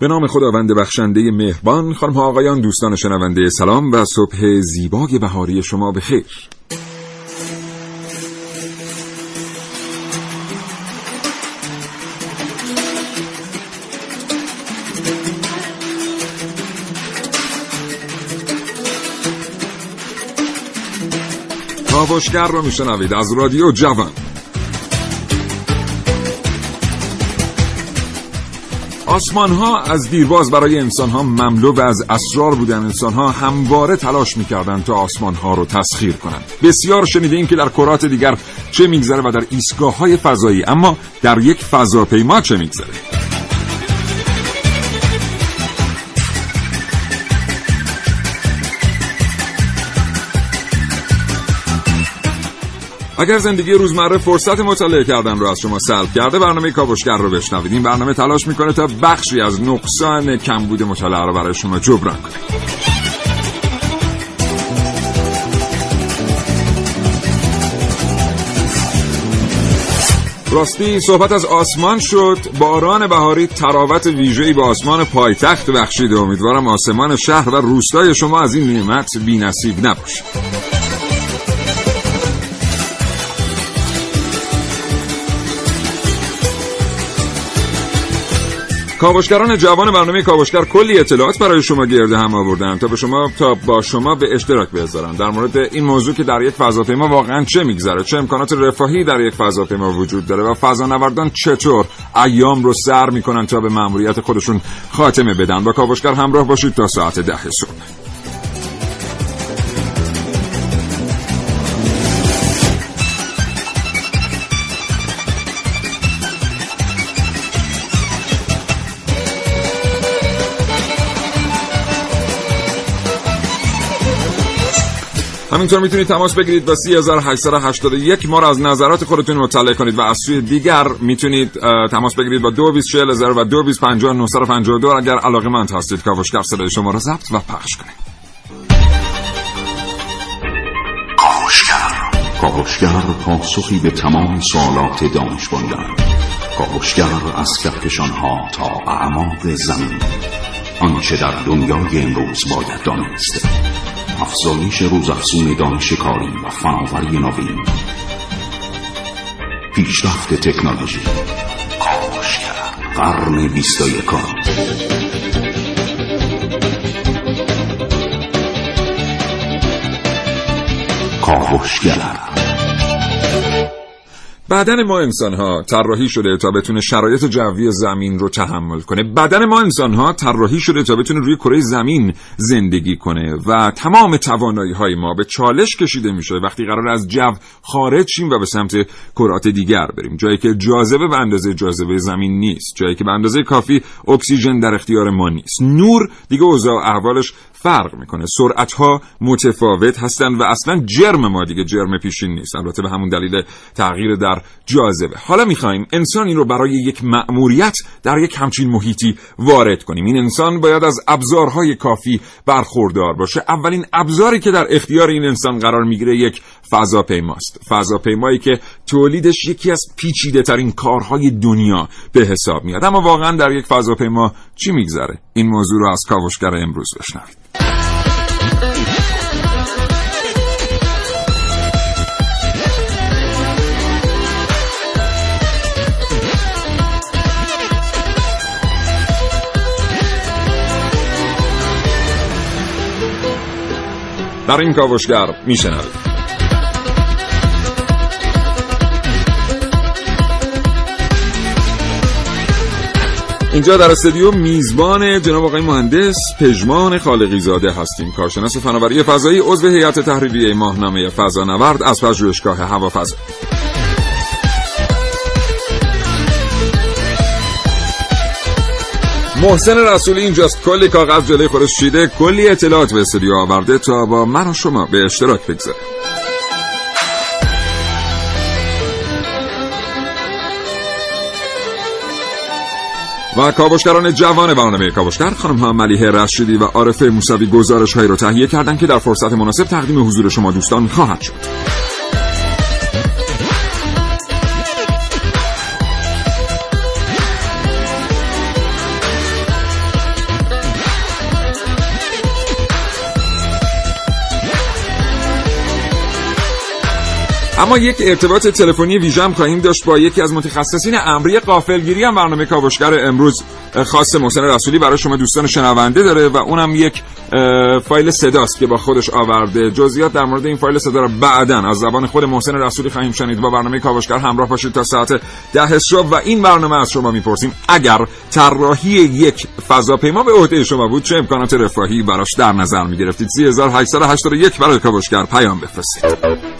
به نام خداوند بخشنده مهربان خانم ها آقایان دوستان شنونده سلام و صبح زیبای بهاری شما به خیر کاوشگر رو میشنوید از رادیو جوان. آسمان ها از دیرباز برای انسان ها مملو و از اسرار بودن انسان ها همواره تلاش می‌کردند تا آسمان ها رو تسخیر کنند. بسیار شنیده این که در کرات دیگر چه میگذره و در ایستگاه های فضایی. اما در یک فضاپیما چه میگذره؟ اگر زندگی روزمره فرصت مطالعه کردن رو از شما سلب کرده برنامه کاوشگر رو بشنوید. این برنامه تلاش می‌کنه تا بخشی از نقصان کمبود مطالعه رو برای شما جبران کنه. راستی صحبت از آسمان شد. باران بهاری تراوت ویژه‌ای به آسمان پایتخت بخشیده امیدوارم آسمان شهر و روستای شما از این نعمت بی‌نصیب نباشه کاوشگران جوان برنامه کاوشگر کلی اطلاعات برای شما گرده هم آوردن تا به شما تا با شما به اشتراک بذارن. در مورد این موضوع که در یک فضاپیما واقعا چه میگذره؟ چه امکانات رفاهی در یک فضاپیما وجود داره و فضانوردان چطور ایام رو سر می‌کنن تا به مأموریت خودشون خاتمه بدن؟ با کاوشگر همراه باشید تا ساعت ده صبح. همینطور می‌تونید تماس بگیرید با 3881 ما را از نظرات خودتون مطلع کنید و از سوی دیگر می‌تونید تماس بگیرید با 224000 و 225952 اگر علاقه مند هستید کاوشگر صدای شما را ضبط و پخش کنید. کاوشگر کاوشگر پاسخی به تمام سوالات دانش بندن کاوشگر از کهکشان ها تا اعماق زمین. آنچه در دنیای امروز باید دانست. افزایش روزافزون دانش کاری و فناوری نوین. پیشرفت تکنولوژی. قرن بیست و یکم. کاوشگر. بدن ما انسان ها طراحی شده تا بتونه شرایط جوی زمین رو تحمل کنه. بدن ما انسان ها طراحی شده تا بتونه روی کره زمین زندگی کنه و تمام توانایی های ما به چالش کشیده میشه. وقتی قرار از جو خارج شیم و به سمت کرات دیگر بریم. جایی که جاذبه به اندازه جاذبه زمین نیست. جایی که به اندازه کافی اکسیژن در اختیار ما نیست. نور دیگه اوضاع احوالش فرق می‌کنه. سرعت ها متفاوت هستند و اصلا جرم ما دیگه جرم پیشین نیست. البته به همون دلیل تغییر در جاذبه. حالا می‌خوایم انسان این رو برای یک مأموریت در یک همچین محیطی وارد کنیم. این انسان باید از ابزارهای کافی برخوردار باشه. اولین ابزاری که در اختیار این انسان قرار می‌گیره یک فضاپیماست. فضاپیمایی که تولیدش یکی از پیچیده ترین کارهای دنیا به حساب میاد. اما واقعا در یک فضاپیما چی میگذره؟ این موضوع رو از کاوشگر امروز بشنوید. در این کاوشگر میشنوید. اینجا در استودیو میزبان جناب آقای مهندس پژمان خالقی زاده هستیم. کارشناس فناوری فضایی عضو هیئت تحریریه ماهنامه فضانورد از پژوهشگاه هوافضا. محسن رسولی اینجاست. کلی کاغذ جلوی خودش چیده کلی اطلاعات به استودیو آورده تا با من و شما به اشتراک بگذاره و کاوشگران جوان برنامه کاوشگر خانم ها ملیه رشیدی و عارفه موسوی گزارش هایی رو تهیه کردن که در فرصت مناسب تقدیم حضور شما دوستان خواهد شد. اما یک ارتباط تلفنی ویژه هم خواهیم داشت با یکی از متخصصین امری قافلگیری هم برنامه کاوشگر امروز خاص محسن رسولی برای شما دوستان شنونده داره و اونم یک فایل صداست که با خودش آورده. جزئیات در مورد این فایل صدا رو بعدا از زبان خود محسن رسولی خواهیم شنید. با برنامه کاوشگر همراه باشید تا ساعت ده صبح و این برنامه از شما می‌پرسیم. اگر طراحی یک فضاپیما به عهده شما بود چه امکانات رفاهی براش در نظر می‌گرفتید؟ 3881 برای کاوشگر پیام بفرستید.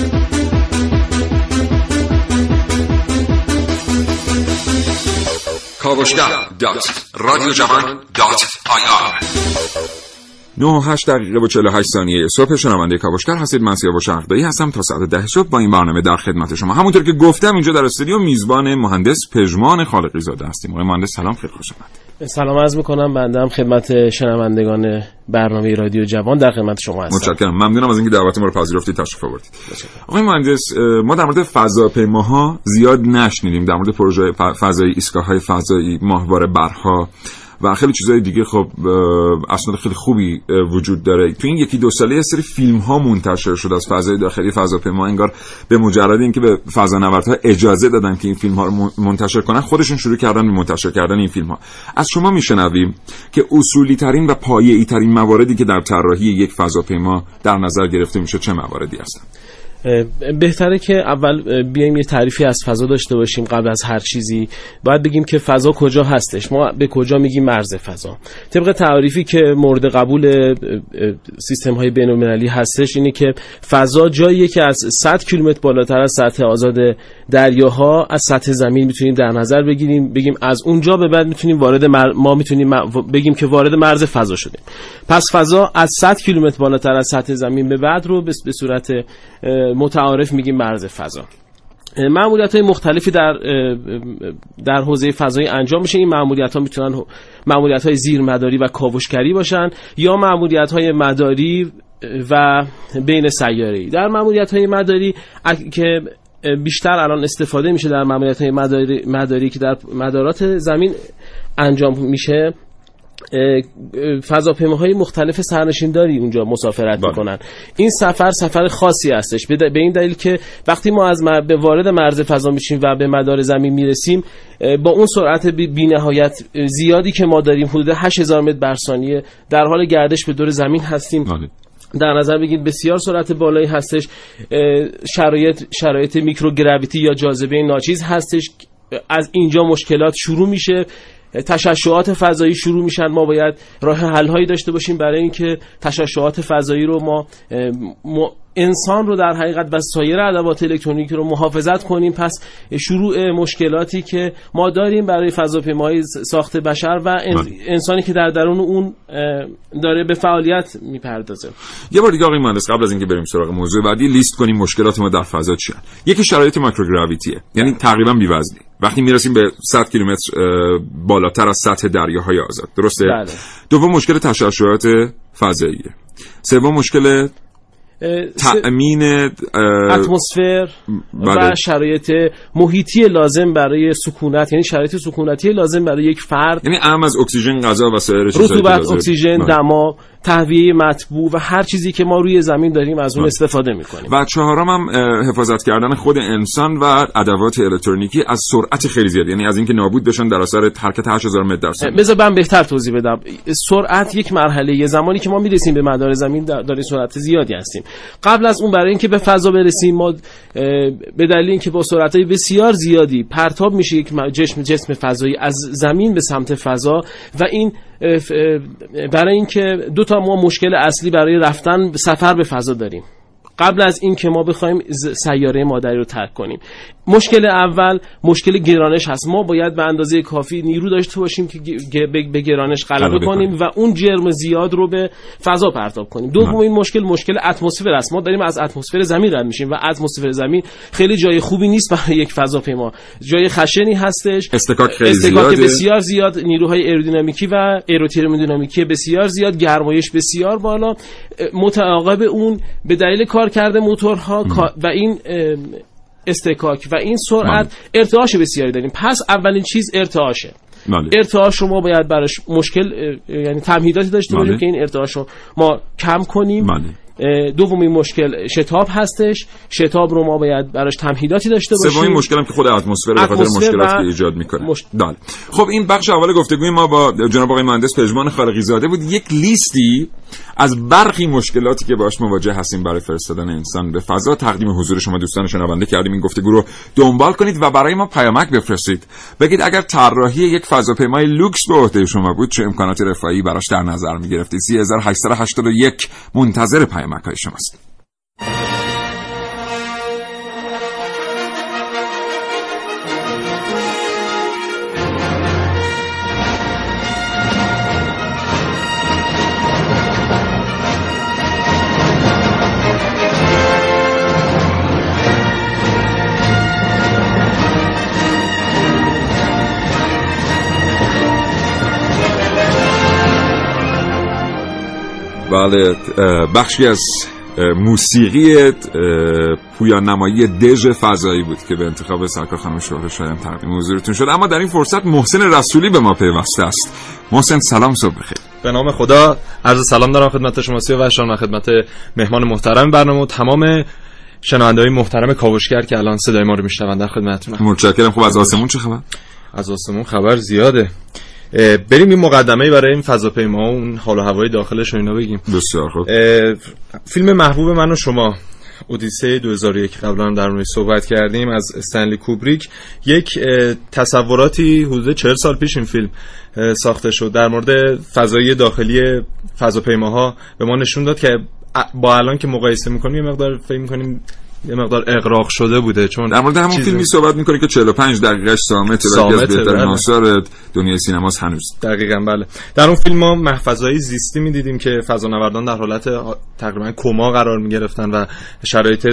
کاوشگر dot رادیو جوان dot ir 9 8 دقیقه و 48 ثانیه صبح شنونده کاوشگر هستید. من سیاوش شرقدایی هستم. تا ساعت 10 صبح با این برنامه در خدمت شما. همونطور که گفتم اینجا در استودیو میزبان مهندس پژمان خالقی زاده هستیم. آقای مهندس سلام خیلی خوش آمد سلام عرض می‌کنم بنده هم خدمت شنوندگان برنامه رادیو جوان در خدمت شما هستم. متشکرم. ممنونم از اینکه دعوت ما رو پذیرفتید تشریف آوردید. آقای مهندس ما در مورد فضاپیماها زیاد نشنیدیم. در مورد پروژه فضایی ایستگاه‌های فضایی ماهواره برها و خیلی چیزای دیگه خب اسناد خیلی خوبی وجود داره. تو این یکی دو ساله یه سری فیلم ها منتشر شده از فضای داخلی فضاپیما انگار به مجرد اینکه به فضانوردها اجازه دادن که این فیلم ها رو منتشر کنن خودشون شروع کردن به منتشر کردن این فیلم ها از شما میشنویم که اصولی ترین و پایه‌ای ترین مواردی که در طراحی یک فضاپیما در نظر گرفته میشه چه مواردی هستن؟ بهتره که اول بیایم یه تعریفی از فضا داشته باشیم قبل از هر چیزی. باید بگیم که فضا کجا هستش. ما به کجا میگیم مرز فضا. طبق تعریفی که مورد قبول سیستم های بین هستش اینه که فضا جاییه که از 100 کیلومتر بالاتر از سطح آزاد دریاها از سطح زمین می‌تونیم در نظر بگیریم. بگیم از اونجا به بعد می‌تونیم وارد ما می‌تونیم بگیم که وارد مرز فضا شدیم. پس فضا از 100 کیلومتر بالاتر از سطح زمین به بعد رو به صورت متعارف میگیم مرز فضا. معمولیت های مختلفی در در حوزه فضایی انجام میشه. این معمولیت ها می‌تونن معمولیت های زیر مداری و کاوشگری باشن یا معمولیت های مداری و بین سیاره در معمولیت های مداری که بیشتر الان استفاده میشه در معمولیت های مداری, مداری که در مدارات زمین انجام میشه فضاپیماهای مختلف سرنشینداری اونجا مسافرت بله. می‌کنن. این سفر سفر خاصی هستش. به این دلیل که وقتی ما از به وارد مرز فضا میشیم و به مدار زمین می‌رسیم با اون سرعت بینهایت زیادی که ما داریم حدود 8000 متر بر ثانیه در حال گردش به دور زمین هستیم. بله. در نظر بگیرید بسیار سرعت بالایی هستش. شرایط شرایط میکروگراویتی یا جاذبه ناچیز هستش. از اینجا مشکلات شروع میشه. تشعشعات فضایی شروع میشن. ما باید راه حل هایی داشته باشیم برای اینکه تشعشعات فضایی رو ما انسان رو در حقیقت و سایر ادوات الکترونیکی رو محافظت کنیم. پس شروع مشکلاتی که ما داریم برای فضاپیماهای ساخت بشر و بله. انسانی که در درون اون داره به فعالیت می‌پردازه. یه بار دیگه آقای مهندس قبل از اینکه بریم سراغ موضوع بعدی لیست کنیم مشکلات ما در فضا چیه یکی شرایط مایکروگراویتیه. یعنی تقریبا بی‌وزنی. وقتی می‌رسیم به 100 کیلومتر بالاتر از سطح دریاهای آزاد. درسته؟ بله. دوم مشکل تشعشعات فضاییه. سوم مشکل تأمین اتمسفر و بله. شرایط محیطی لازم برای سکونت یعنی شرایط سکونتی لازم برای یک فرد. یعنی اهم از اکسیژن غذا و سایر رطوبت اکسیژن بله. دما تهویه مطبوع و هر چیزی که ما روی زمین داریم از اون بله. استفاده می‌کنیم. و چهارم هم حفاظت کردن خود انسان و ادوات الکترونیکی از سرعت خیلی زیاد. یعنی از اینکه نابود بشن در اثر حرکت 8000 متر در ثانیه بذار من بهتر توضیح بدم. سرعت یک مرحله یه زمانی که ما می‌رسیم به مدار زمین داریم سرعت زیادی هستیم. قبل از اون برای اینکه به فضا برسیم ما به دلیل اینکه با سرعت‌های بسیار زیادی پرتاب میشه یک جسم جسم فضایی از زمین به سمت فضا و این برای اینکه دو تا ما مشکل اصلی برای رفتن سفر به فضا داریم. قبل از این که ما بخوایم سیاره مادری رو ترک کنیم. مشکل اول مشکل گرانش هست. ما باید به اندازه کافی نیرو داشته باشیم که به گرانش غلبه کنیم و اون جرم زیاد رو به فضا پرتاب کنیم. دومین مشکل مشکل اتمسفر است. ما داریم از اتمسفر زمین رد میشیم و اتمسفر زمین خیلی جای خوبی نیست برای یک فضاپیما. جای خشنی هستش. استکاک خیلی استکاک بسیار زیاد نیروهای ایرودینامیکی و ایروترمودینامیکی بسیار زیاد گرمایش بسیار بالا. متعاقب اون به دلیل کار کرده موتورها و این استکاک و این سرعت. ارتعاش بسیاری داریم پس اولین چیز ارتعاشه بله. ارتعاش رو ما باید براش مشکل یعنی تمهیداتی داشته باشیم بله. که این ارتعاش رو ما کم کنیم بله. دومین مشکل شتاب هستش. شتاب رو ما باید براش تمهیداتی داشته باشیم. سومین مشکل هم که خود اتمسفر به خاطر مشکلاتی که ایجاد می‌کنه. مش... بله. خب این بخش اول گفتگوی ما با جناب آقای مهندس پژمان خالقی زاده بود. یک لیستی از برخی مشکلاتی که باش مواجه هستیم برای فرستادن انسان به فضا. تقدیم حضور شما دوستان شنونده کردیم. این گفتگو رو دنبال کنید و برای ما پیامک بفرستید. بگید اگر طراحی یک فضاپیمای لوکس به عهده شما بود چه امکانات رفاهی براش در نظر می‌گرفتید؟ 3881 منتظر پیامک های شماست بله بخشی از موسیقی پویان نمایی دژ فضایی بود که به انتخاب سرکار خانم شهر شایم تقدیم حضورتون شد. اما در این فرصت محسن رسولی به ما پیوسته است. محسن سلام صبح بخیر. به نام خدا. عرض سلام دارم خدمت شما سی و خدمت مهمان محترم برنامه و تمام شنونده های محترم کاوشگر که الان صدای ما رو میشنوند در خدمتتونم متشکرم. خب از آسمون چه خبر؟ از آسمون خبر زیاده. بریم این مقدمه برای این فضاپیما و اون حال و هوای داخلش رو اینا بگیم. بسیار خوب. فیلم محبوب من و شما اودیسه 2001 قبلا در موردش صحبت کردیم از استنلی کوبریک. یک تصوراتی حدود 40 سال پیش این فیلم ساخته شد. در مورد فضایی داخلی فضاپیماها به ما نشون داد که با الان که مقایسه می‌کنیم یه مقدار فکر می‌کنیم یه مقدار اقراق شده بوده چون در مورد همون فیلمی صحبت می‌کنه که 45 دقیقش سامته و از بهترین آثار دنیای سینماست هنوز. دقیقا بله. در اون فیلم ما محفظهای زیستی می‌دیدیم که فضانوردان در حالت تقریبا کما قرار می‌گرفتن و شرایط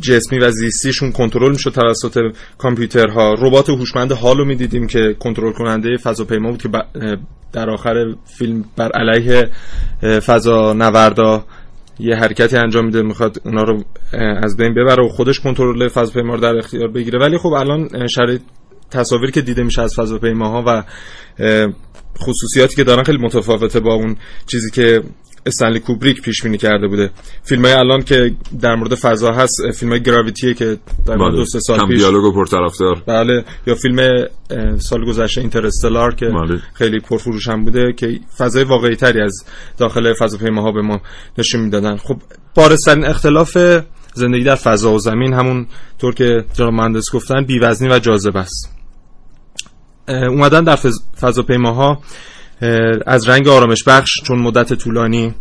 جسمی و زیستیشون کنترل می‌شد توسط کامپیوترها. ربات هوشمند حالو می‌دیدیم که کنترل کننده فضاپیما بود که در آخر فیلم بر علیه فضا نوردا یه حرکتی انجام میده می‌خواد اونا رو از بین ببره و خودش کنترل فضاپیما رو در اختیار بگیره. ولی خب الان شرایط تصاویر که دیده میشه از فضاپیماها و خصوصیاتی که دارن خیلی متفاوته با اون چیزی که استنلی کوبریک پیش بینی کرده بوده. فیلم های الان که در مورد فضا هست فیلم های گراویتیه که در مورد دو سه سال پیش دیالوگ و پرطرفدار. بله. یا فیلم سال گذشته اینترستلار که بله. خیلی پرفروش هم بوده که فضای واقعی تری از داخل فضاپیماها به ما نشون می‌دادن. خب بارسترین اختلاف زندگی در فضا و زمین همون طور که جناب مهندس گفتن بیوزنی و جاذبه است. اومدن در فضاپیماها از رنگ آرامش بخش چون مدت طولانی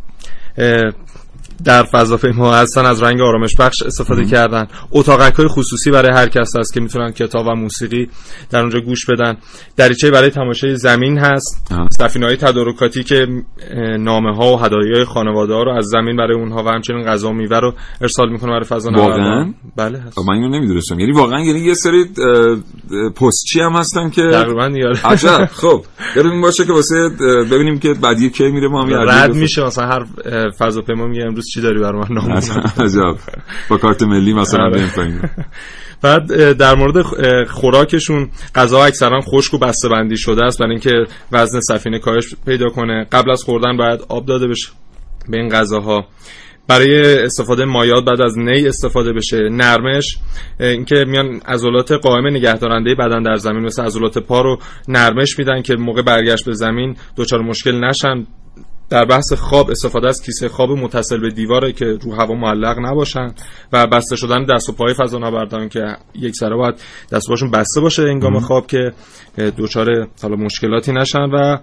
در فضاپیما هستن از رنگ آرامش بخش استفاده کردن. اتاقک های خصوصی برای هر کس هست که می‌تونن کتاب و موسیقی در اونجا گوش بدن. دریچه برای تماشای زمین هست. سفینه های تدارکاتی که نامه ها و هدایای خانواده ها رو از زمین برای اونها و همچنین غذا و میوه رو ارسال می‌کنه برای فضا واقعا؟ بله هست. من اینو نمی‌دونستم. یعنی واقعا یعنی یه سری پستچی هم هستن که تقریبا عجب. خب یادمون باشه که واسه ببینیم که بعدی کی میره ما هم رد میشه مثلا هر فضاپیما میگه امروز چی داری برای من عجب. با کارت ملی مثلا آره. بریم بعد در مورد خوراکشون غذا اکثرا خشک و بسته بندی شده است برای اینکه وزن سفینه کاهش پیدا کنه. قبل از خوردن باید آب داده بشه به این غذاها. برای استفاده مایات بعد از نی استفاده بشه. نرمش اینکه میان عضلات قائم نگهدارنده بدن در زمین مثل عضلات پا رو نرمش میدن که موقع برگشت به زمین دچار مشکل نشن. در بحث خواب استفاده از کیسه خواب متصل به دیواره که رو هوا معلق نباشن و بسته شدن دست و پای فضانوردان که یک سره باید دست باشون بسته باشه انگام خواب که دچار حالا مشکلاتی نشن و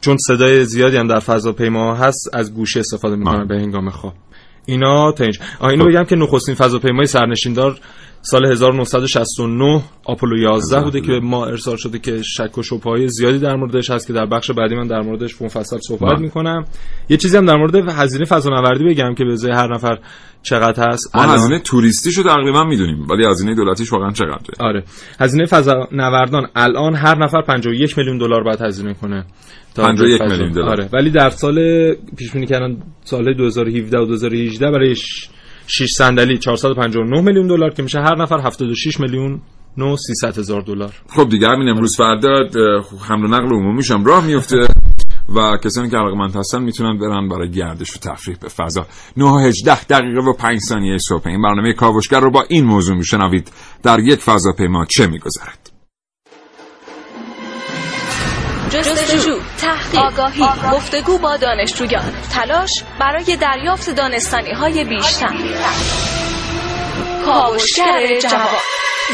چون صدای زیادی هم در فضاپیما هست از گوشه استفاده می‌کنن به هنگام خواب. اینا تا اینجا. اینو خب. بگم که نخستین فضاپیمای سرنشیندار سال 1969 آپولو 11 بوده که ما ارسال شده که شک و شبهه زیادی در موردش هست که در بخش بعدی من در موردش مفصل صحبت می‌کنم. یه چیزی هم در مورد هزینه فضانوردی بگم که به ازای هر نفر چقدر هست. ما هزینه توریستی شو تقریبا می‌دونیم ولی هزینه دولتیش واقعا چقدره؟ آره. هزینه فضانوردان الان هر نفر 51 میلیون دلار باید هزینه کنه. 51 میلیون دلار. آره. ولی در سال پیش بینی کردن سال 2017 و 2018 برای 6 صندلی 459 میلیون دلار که میشه هر نفر 76 میلیون 300 هزار دلار. خب دیگه همین امروز فردا حمل و نقل عمومی هم راه میفته و کسانی که علاقمند هستن می‌تونن برن برای گردش و تفریح به فضا. 9 18 دقیقه و 5 ثانیه صبح. این برنامه کاوشگر رو با این موضوع میشنوید. در یک فضاپیما چه میگذرد؟ جستجو. تحقیق. آگاهی. گفتگو با دانشجویان. تلاش برای دریافت دانستانی های بیشتر. کاوشگر جواب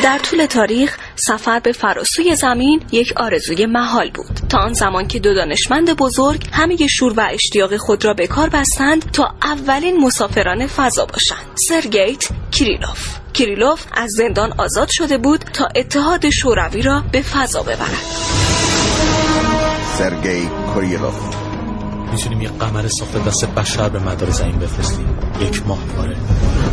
در طول تاریخ سفر به فراسوی زمین یک آرزوی محال بود. تا آن زمان که دو دانشمند بزرگ همه شور و اشتیاق خود را به کار بستند تا اولین مسافران فضا باشند. سرگیت کریلوف کریلوف از زندان آزاد شده بود تا اتحاد شوروی را به فضا ببرد. سرگئی کوریلوف. می‌تونیم یه قمر ساخته دست بشر به مدار زمین بفرستیم. یک ماه باره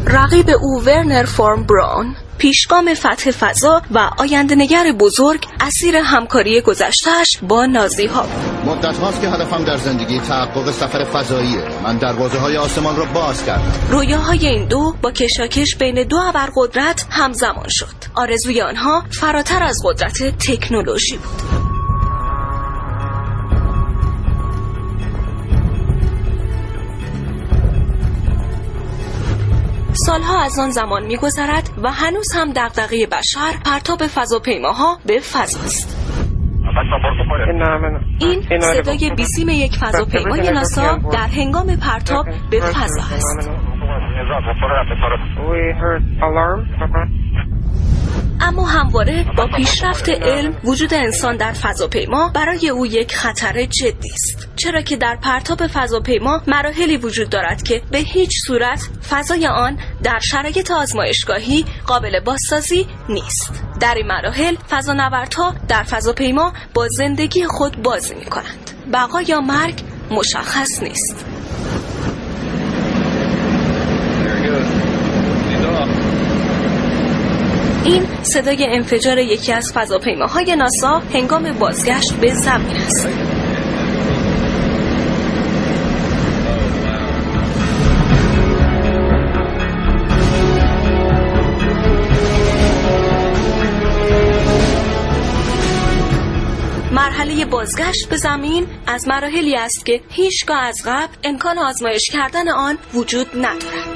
رقیب او ورنر فرم براون پیشگام فتح فضا و نگر بزرگ اسیر همکاری گذشتهش با نازی ها مدت هاست که هدفم در زندگی تحقق سفر فضاییه. من دروازه های آسمان را باز کردم. رویاهای این دو با کشاکش بین دو ابرقدرت همزمان شد. آرزوی آنها فراتر از قدرت تکنولوژی بود. سالها از آن زمان میگذرد و هنوز هم دغدغه بشر پرتاب فضاپیماها به فضاست این صدای بیسیم یک فضاپیمای ناسا در هنگام پرتاب به فضا است. اما همواره با پیشرفت علم وجود انسان در فضاپیما برای او یک خطر جدی است. چرا که در پرتاب فضاپیما مراحلی وجود دارد که به هیچ صورت فضای آن در شرایط آزمایشگاهی قابل بازسازی نیست. در این مراحل فضانوردها در فضاپیما با زندگی خود بازی می کنند بقا یا مرگ مشخص نیست. این صدای انفجار یکی از فضاپیماهای ناسا هنگام بازگشت به زمین است. مرحله بازگشت به زمین از مراحلی است که هیچگاه از قبل امکان آزمایش کردن آن وجود ندارد.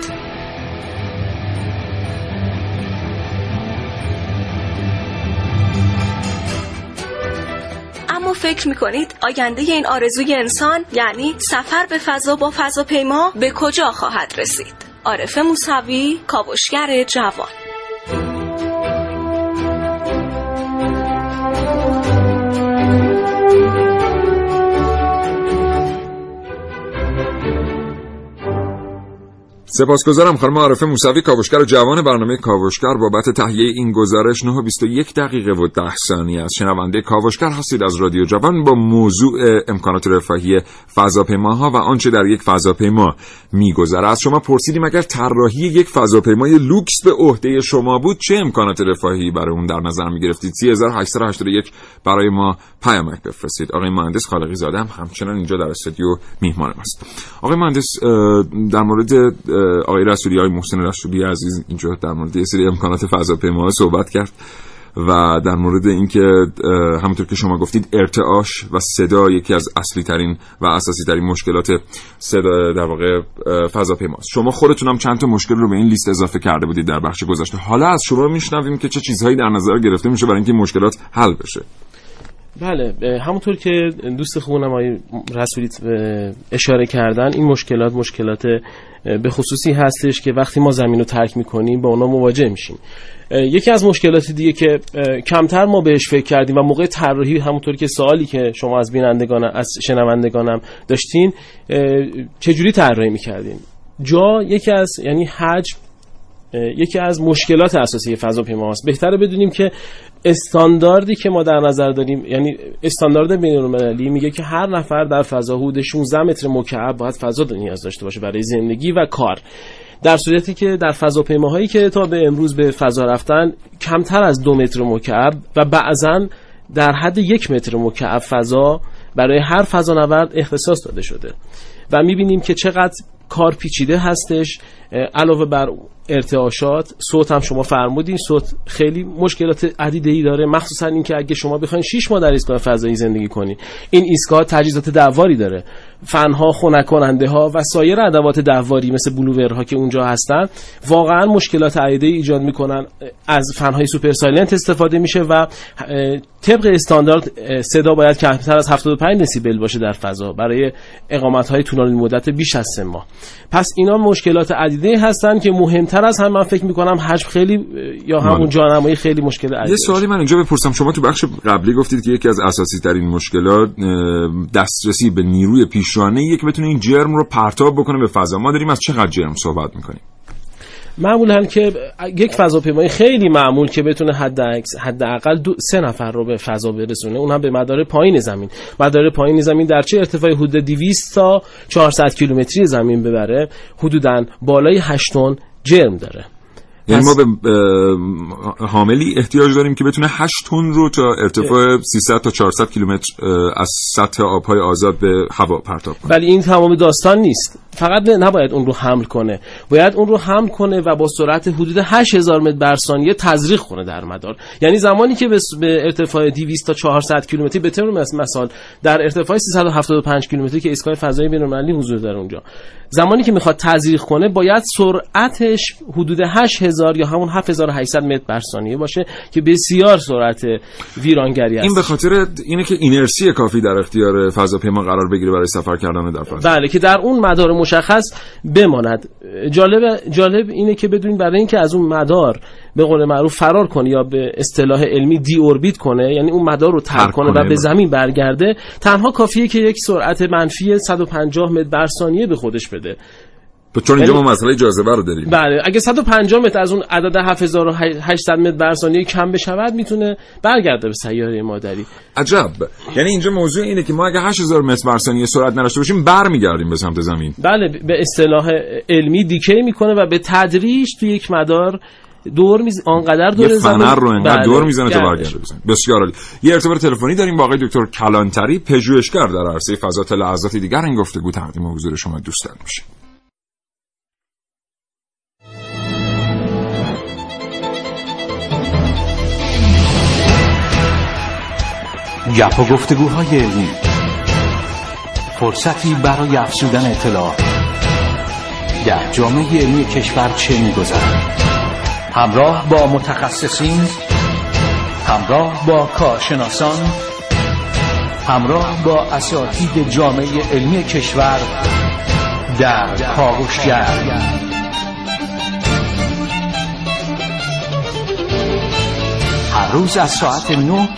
فکر می‌کنید آینده این آرزوی انسان یعنی سفر به فضا با فضاپیما به کجا خواهد رسید؟ عارف موسوی کاوشگر جوان. سپاسگزارم خانم عارفه موسوی کاوشگر جوان برنامه کاوشگر بابت تهیه این گزارش 9 21 دقیقه و 10 ثانیه است. شنونده کاوشگر هستید از رادیو جوان با موضوع امکانات رفاهی فضاپیماها و آنچه در یک فضاپیما میگذره از شما پرسیدیم اگر طراحی یک فضاپیمای لوکس به عهده شما بود چه امکانات رفاهی برای اون در نظر می‌گرفتید؟ 3881 برای ما پیامک بفرستید. آقای مهندس خالقی زاده هم همچنان اینجا در استودیو میهمان ماست آقای مهندس در مورد آقای رسولی های محسن رسولی عزیز اینجا در مورد یه سری امکانات فضاپیما صحبت کرد و در مورد اینکه همونطور که شما گفتید ارتعاش و صدا یکی از اصلی ترین و اساسی ترین مشکلات صدا در واقع فضاپیماست. شما خودتون هم چند تا مشکل رو به این لیست اضافه کرده بودید در بخش گذشته. حالا از شما میشنویم که چه چیزهایی در نظر گرفته میشه برای اینکه مشکلات حل بشه. بله همونطور که دوست خوبونم آقای رسولی اشاره کردن این مشکلات مشکلات به خصوصی هستش که وقتی ما زمین رو ترک می‌کنیم با اونا مواجه میشیم. یکی از مشکلات دیگه که کمتر ما بهش فکر کردیم و موقع طراحی همونطور که سوالی که شما از بینندگان از شنوندگانم داشتین چجوری طراحی می‌کردین جا یکی از یعنی حجم یکی از مشکلات اساسی فضاپیما است بهتره بدونیم که استانداردی که ما در نظر داریم یعنی استاندارد بین‌المللی میگه که هر نفر در فضا حدود 16 متر مکعب باید فضا نیاز داشته باشه برای زندگی و کار. در صورتی که در فضاپیماهایی که تا به امروز به فضا رفتن کمتر از دو متر مکعب و بعضا در حد یک متر مکعب فضا برای هر فضانورد اختصاص داده شده. و می‌بینیم که چقدر کار پیچیده هستش علاوه بر ارتعاشات صوت هم شما فرمودین. صوت خیلی مشکلات عدیده ای داره. مخصوصا اینکه اگه شما بخواید 6 ماه در ایستگاه فضایی زندگی کنی این ایستگاه تجهیزات دواری داره. فنها خنک کننده ها و سایر ادوات دواری مثل blower ها که اونجا هستن واقعا مشکلات عدیده ای ایجاد می‌کنن. از فنهای super silent استفاده میشه و طبق استاندارد صدا باید کمتر از 75 دسیبل باشه در فضا. برای اقامت های طولانی مدت بیش از 3 ماه. پس اینا مشکلات عدیده هستن که مهمتر از هم من فکر می‌کنم حجم خیلی یا همون. جانمایی خیلی مشکل عدیده یه سوالی من اینجا بپرسم. شما تو بخش قبلی گفتید که یکی از اساسی ترین مشکلات دسترسی به نیروی پیشرانه یک بتونه این جرم رو پرتاب بکنه به فضا. ما داریم از چقدر جرم صحبت می‌کنیم؟ معمولا که یک فضاپیمای خیلی معمول که بتونه حد حداقل سه نفر رو به فضا برسونه اونم به مدار پایین زمین. مدار پایین زمین در چه ارتفاعی؟ حدود 200 تا 400 کیلومتری زمین ببره. حدودا بالای 8 تن جرم داره. یعنی ما به حاملی احتیاج داریم که بتونه 8 تن رو تا ارتفاع 300 تا 400 کیلومتر از سطح آبهای آزاد به هوا پرتاب کنه. ولی این تمام داستان نیست. فقط نباید اون رو حمل کنه. باید اون رو حمل کنه و با سرعت حدود 8000 متر بر ثانیه تزریق کنه در مدار. یعنی زمانی که به ارتفاع 200 تا 400 کیلومتری به طور مثال در ارتفاع 375 کیلومتری که ایستگاه فضایی بین‌المللی حضور داره اونجا. زمانی که می‌خواد تزریق کنه باید سرعتش حدود 8000 یا همون 7800 متر بر ثانیه باشه که بسیار سرعت ویرانگری است. این به خاطر اینه که اینرسی کافی در اختیار فضاپیما قرار بگیره برای سفر کردن در فضا بله که در اون مدار مشخص بماند. جالب جالب اینه که بدونید برای اینکه از اون مدار به قول معروف فرار کنه یا به اصطلاح علمی دی اوربیت کنه یعنی اون مدار رو ترک کنه و به زمین برگرده تنها کافیه که یک سرعت منفی 150 متر بر ثانیه به خودش بده. چون اینجا ما یعنی مسئله جاذبه رو داریم. بله اگه 150 متر از اون عدد 7800 متر بر ثانیه کم بشود می‌تونه برگرده به سیاره مادری. عجب. یعنی اینجا موضوع اینه که ما اگه 8000 متر بر ثانیه سرعت نداشته باشیم برمیگردیم به سمت زمین. بله به اصطلاح علمی دیکی می‌کنه و به تدریج تو یک مدار دور میز آنقدر دور یه فنر رو انقدر بله. دور می‌زنه تا برگرده بزنه. بسیار عالی. یه ارتباط تلفنی داریم با آقای دکتر کلانتری پژوهشگر در عرصه فضا لحظات دیگر. این گفتگو تقدیم حضور شما دوستان میشه. گپ و گفتگوهای علمی. فرصتی برای افزودن اطلاع در جامعه علمی کشور چه میگذرد؟ همراه با متخصصین همراه با کارشناسان همراه با اساتید جامعه علمی کشور در کاوشگر. هر روز از ساعت 9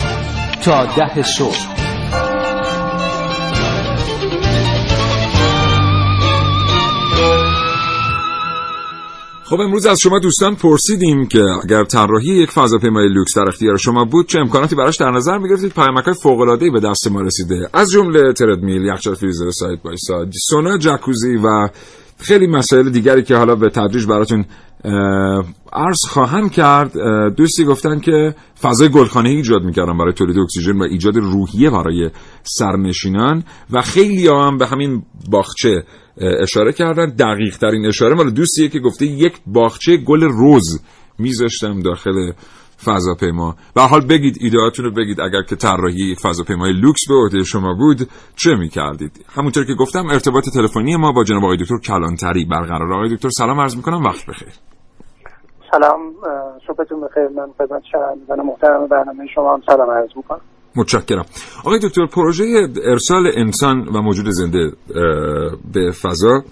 تا ده صبح. خب امروز از شما دوستان پرسیدیم که اگر طراحی یک فضاپیمای لوکس در اختیار شما بود چه امکاناتی براش در نظر می‌گرفتید؟ پیامک‌های فوق‌العاده‌ای به دست ما رسیده. از جمله تردمیل یخچال فریزر side by side سونا جکوزی و خیلی مسائل دیگری که حالا به تدریج براتون عرض خواهم کرد. دوستی گفتن که فضای گلخانه ایجاد می‌کردن برای تولید اکسیژن و ایجاد روحیه برای سرنشینان و خیلی هم به همین باغچه اشاره کردن. دقیق ترین اشاره. مال دوستیه که گفته یک باغچه گل روز میذاشتم داخل فضاپیما. و حال بگید ایدهاتون رو بگید. اگر که طراحی فضاپیمای لوکس به عهده شما بود چه می‌کردید؟ همونطور که گفتم ارتباط تلفنی ما با جناب آقای دکتر کلانتری برقرار. آقای دکتر سلام عرض می‌کنم. وقت بخیر. سلام صبحتون بخیر. من خدمت شنوندگان محترم برنامه شما هم سلام عرض می‌کنم. متشکرم. آقای دکتر پروژه ارسال انسان و موجود زنده به فضا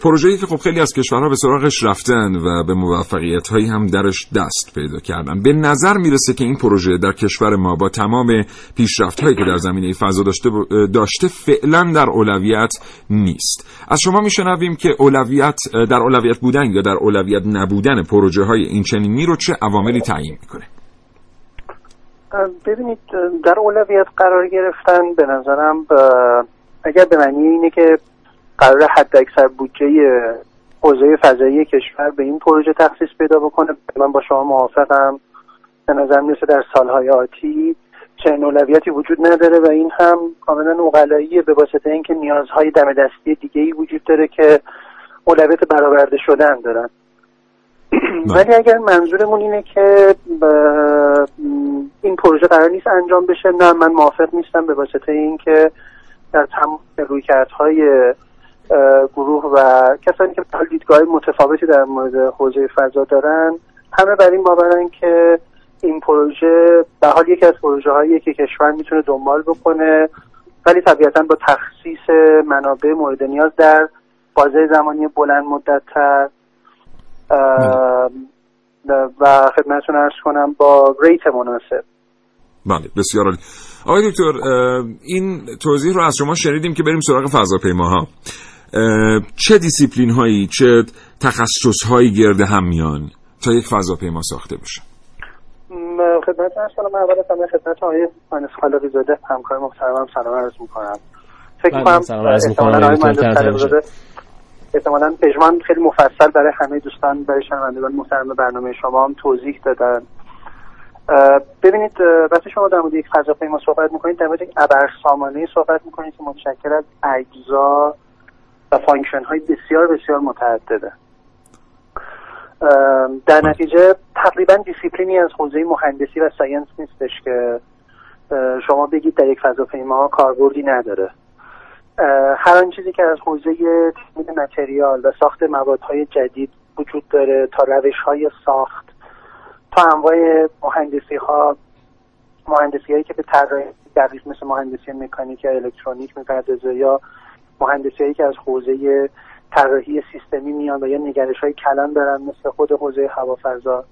پروژه‌ای که خب خیلی از کشورها به سراغش رفتن و به موفقیت هایی هم درش دست پیدا کردن. به نظر می‌رسه که این پروژه در کشور ما با تمام پیشرفت هایی که در زمینه فضا داشته داشته فعلا در اولویت نیست. از شما میشنویم که اولویت در اولویت بودن یا در اولویت نبودن پروژه های این چنینی رو چه عواملی تعیین می‌کنه؟ ببینید در اولویت قرار گرفتن به نظرم اگر به معنی اینه که قرار حد اکثر بودجه حوزه فضایی کشور به این پروژه تخصیص پیدا بکنه من با شما موافقم به نظر می‌رسه در سالهای آتی چنین اولویتی وجود نداره و این هم کاملا اقلاییه به واسطه اینکه نیازهای دم دستی دیگه ای وجود داره که اولویت برآورده شدن دارن. ولی اگر منظورمون اینه که این پروژه قرار نیست انجام بشه نه من موافق نیستم به واسطه اینکه در تمام رویکردهای گروه و کسانی که دیدگاه متفاوتی در مورد حوزه فضا دارن همه بر این باورن که این پروژه به حال یکی از پروژه هایی که کشور می‌تونه دنبال بکنه ولی طبیعتا با تخصیص منابع مورد نیاز در بازه زمانی بلند مدت تر و خدمتتون عرض کنم با rate مناسب. بله بسیار عالی. آقای دکتر این توضیح رو از شما شنیدیم که بریم سراغ فضاپیماها. چه دیسیپلین هایی چه تخصص هایی گرد هم میان تا یک فضاپیما ساخته بشه؟ خدمت عرض کنم اول از خدمت آقای مهندس خالقی زاده همکار محترمم سلام عرض می‌کنم. فکر بله، کنم احتمالاً احتمالا پژمان خیلی مفصل برای همه دوستان برای شنوندگان محترم برنامه شما هم توضیح دادن. ببینید وقتی شما در مورد یک فضاپیما صحبت می‌کنید در مورد یک ابرسامانه صحبت می‌کنید که متشکل از اجزا و function های بسیار بسیار متعدده. در نتیجه تقریبا دیسیپلینی از حوزه مهندسی و science نیستش که شما بگید در یک فضاپیما کاربردی نداره. هر آن چیزی که از حوزه تولید متریال و ساخت موادهای جدید وجود داره تا روش های ساخت تا انواع مهندسی ها مهندسی هایی که به طراحی دقیق مثل مهندسی مکانیک یا الکترونیک می‌پردازه یا مهندسی هایی که از حوزه طراحی سیستمی میان و یا نگرش های کلان دارن مثل خود حوزه هوافضا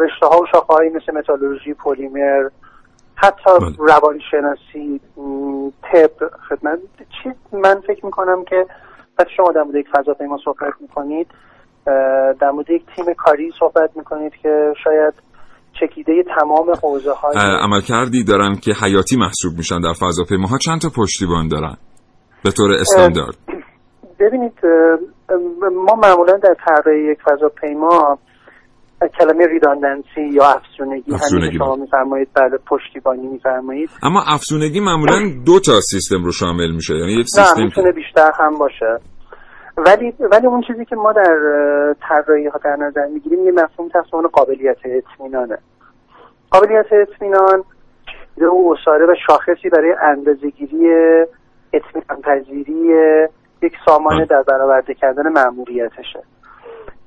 رشته ها و شاخه مثل متالورژی پلیمر حتی بله. روانشناسی طب خدمت. چی من فکر می‌کنم که وقتی شما در مورد یک فضاپیما صحبت می‌کنید در مورد یک تیم کاری صحبت می‌کنید که شاید چکیده تمام حوزه های عمل کردی دارن که حیاتی محسوب میشن در فضاپیماها. چند تا پشتیبان دارن؟ به طور استاندارد. ببینید ما معمولا در طراحی یک فضاپیما کلمه ریداندنسی یا افسونگی, افسونگی. شما میفرمایید بله پشتیبانی میفرمایید. اما افسونگی معمولا دو تا سیستم رو شامل میشه یعنی یک سیستم می‌تونه بیشتر هم باشه. ولی ولی اون چیزی که ما در طراحی ها در نظر می‌گیریم یه مفهوم تحت قابلیت اطمینانه. قابلیت اطمینان و اصاره و شاخصی برای اندازهگیری اطمینان پذیری یک سامانه در برآورده کردن مأموریتشه.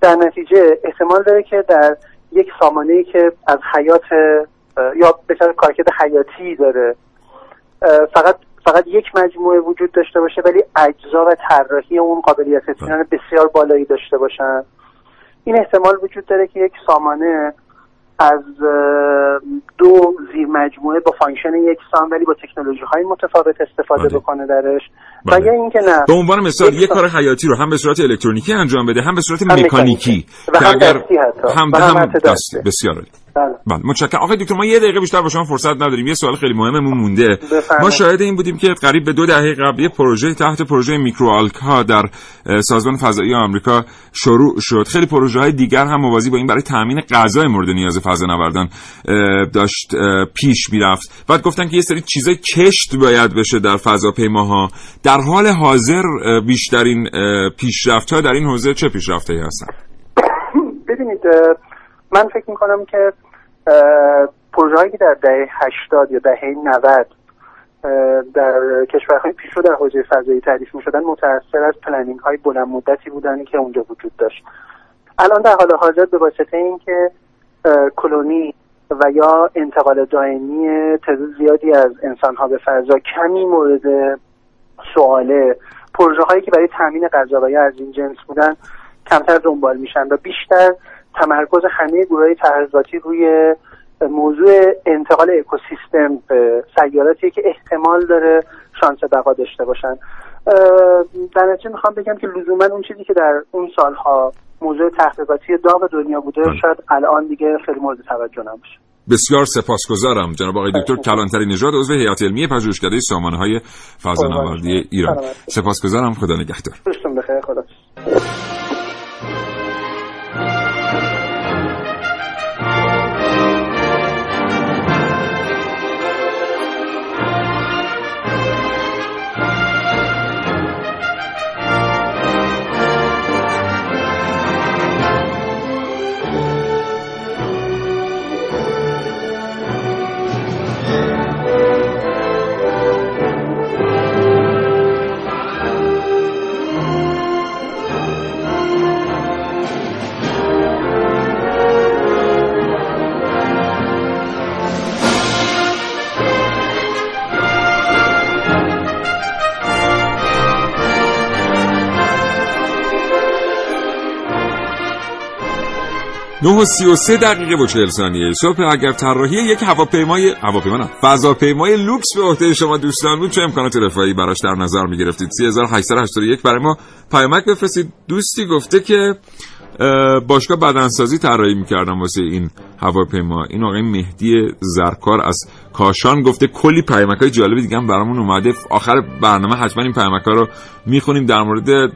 در نتیجه احتمال داره که در یک سامانه که از حیات یا به کارکرد حیاتی داره فقط فقط یک مجموعه وجود داشته باشه ولی اجزا و طراحی اون قابلیت اطمینان بسیار بالایی داشته باشن این احتمال وجود داره که یک سامانه از دو زیر مجموعه با function یکسان ولی با تکنولوژی های متفاوت استفاده. بکنه درش بله. و یا اینکه نه. به عنوان مثال یک کار حیاتی رو هم به صورت الکترونیکی انجام بده هم به صورت مکانیکی که اگر هم, هم, هم دستی. بسیار بله. بله. متشکرم. آقای دکتر ما یه دقیقه بیشتر با شما فرصت نداریم. یه سوال خیلی مهممون مونده. ما شاهد این بودیم که قریب به دو دهه قبل یه پروژه تحت پروژه micro algae در سازمان فضایی آمریکا شروع شد. خیلی پروژه های دیگر هم موازی با این برای تامین غذای مورد نیاز فضانوردان داشت پیش می‌رفت. بعد گفتن که یه سری چیزای کشت باید بشه در فضاپیماها. در حال حاضر بیشترین پیشرفت ها در این حوزه چه پیشرفت هستن؟ ببینید من فکر می‌کنم که پروژه‌ای که در دهه 80 یا دهه 90 در کشورهای پیشرو در حوزه فضایی تعریف می شدن متأثر از پلنینگ های بلند مدتی بودن که اونجا وجود داشت. الان در حال حاضر به واسطه اینکه کلونی و یا انتقال دائمی تعداد زیادی از انسانها به فضا کمی مورد سواله. پروژه هایی که برای تامین غذا از این جنس بودن کمتر دنبال میشن و بیشتر تمرکز همه گروه تحقیقاتی روی موضوع انتقال اکوسیستم به سیاراتی که احتمال داره شانس بقا داشته باشن. در نتیجه می‌خوام بگم که لزوما اون چیزی که در اون سالها موضوع تحقیقاتی داغ دنیا بوده بله. شاید الان دیگه خیلی مورد توجه نباشه. بسیار سپاسگزارم جناب آقای دکتر. بله. کلانتری نژاد عضو هیئت علمی پژوهشکده سامانه‌های فضانوردی ایران. سپاسگزارم. خدا نگهدار. خدا 9 و 33 دقیقه و 40 ثانیه. صبح اگر طراحی یک هواپیمای هواپیما نه فضاپیمای لوکس به عهده شما دوستان بود. چه امکانات رفاهی براش در نظر می گرفتید؟ 3881 برای ما پیامک بفرستید. دوستی گفته که باشگاه بدنسازی طراحی می‌کردم واسه این هواپیما. این آقای مهدی زرکار از کاشان گفته کلی پیامک های جالب دیگه هم برامون اومده. آخر برنامه حتما این پیامک رو می‌خونیم. در مورد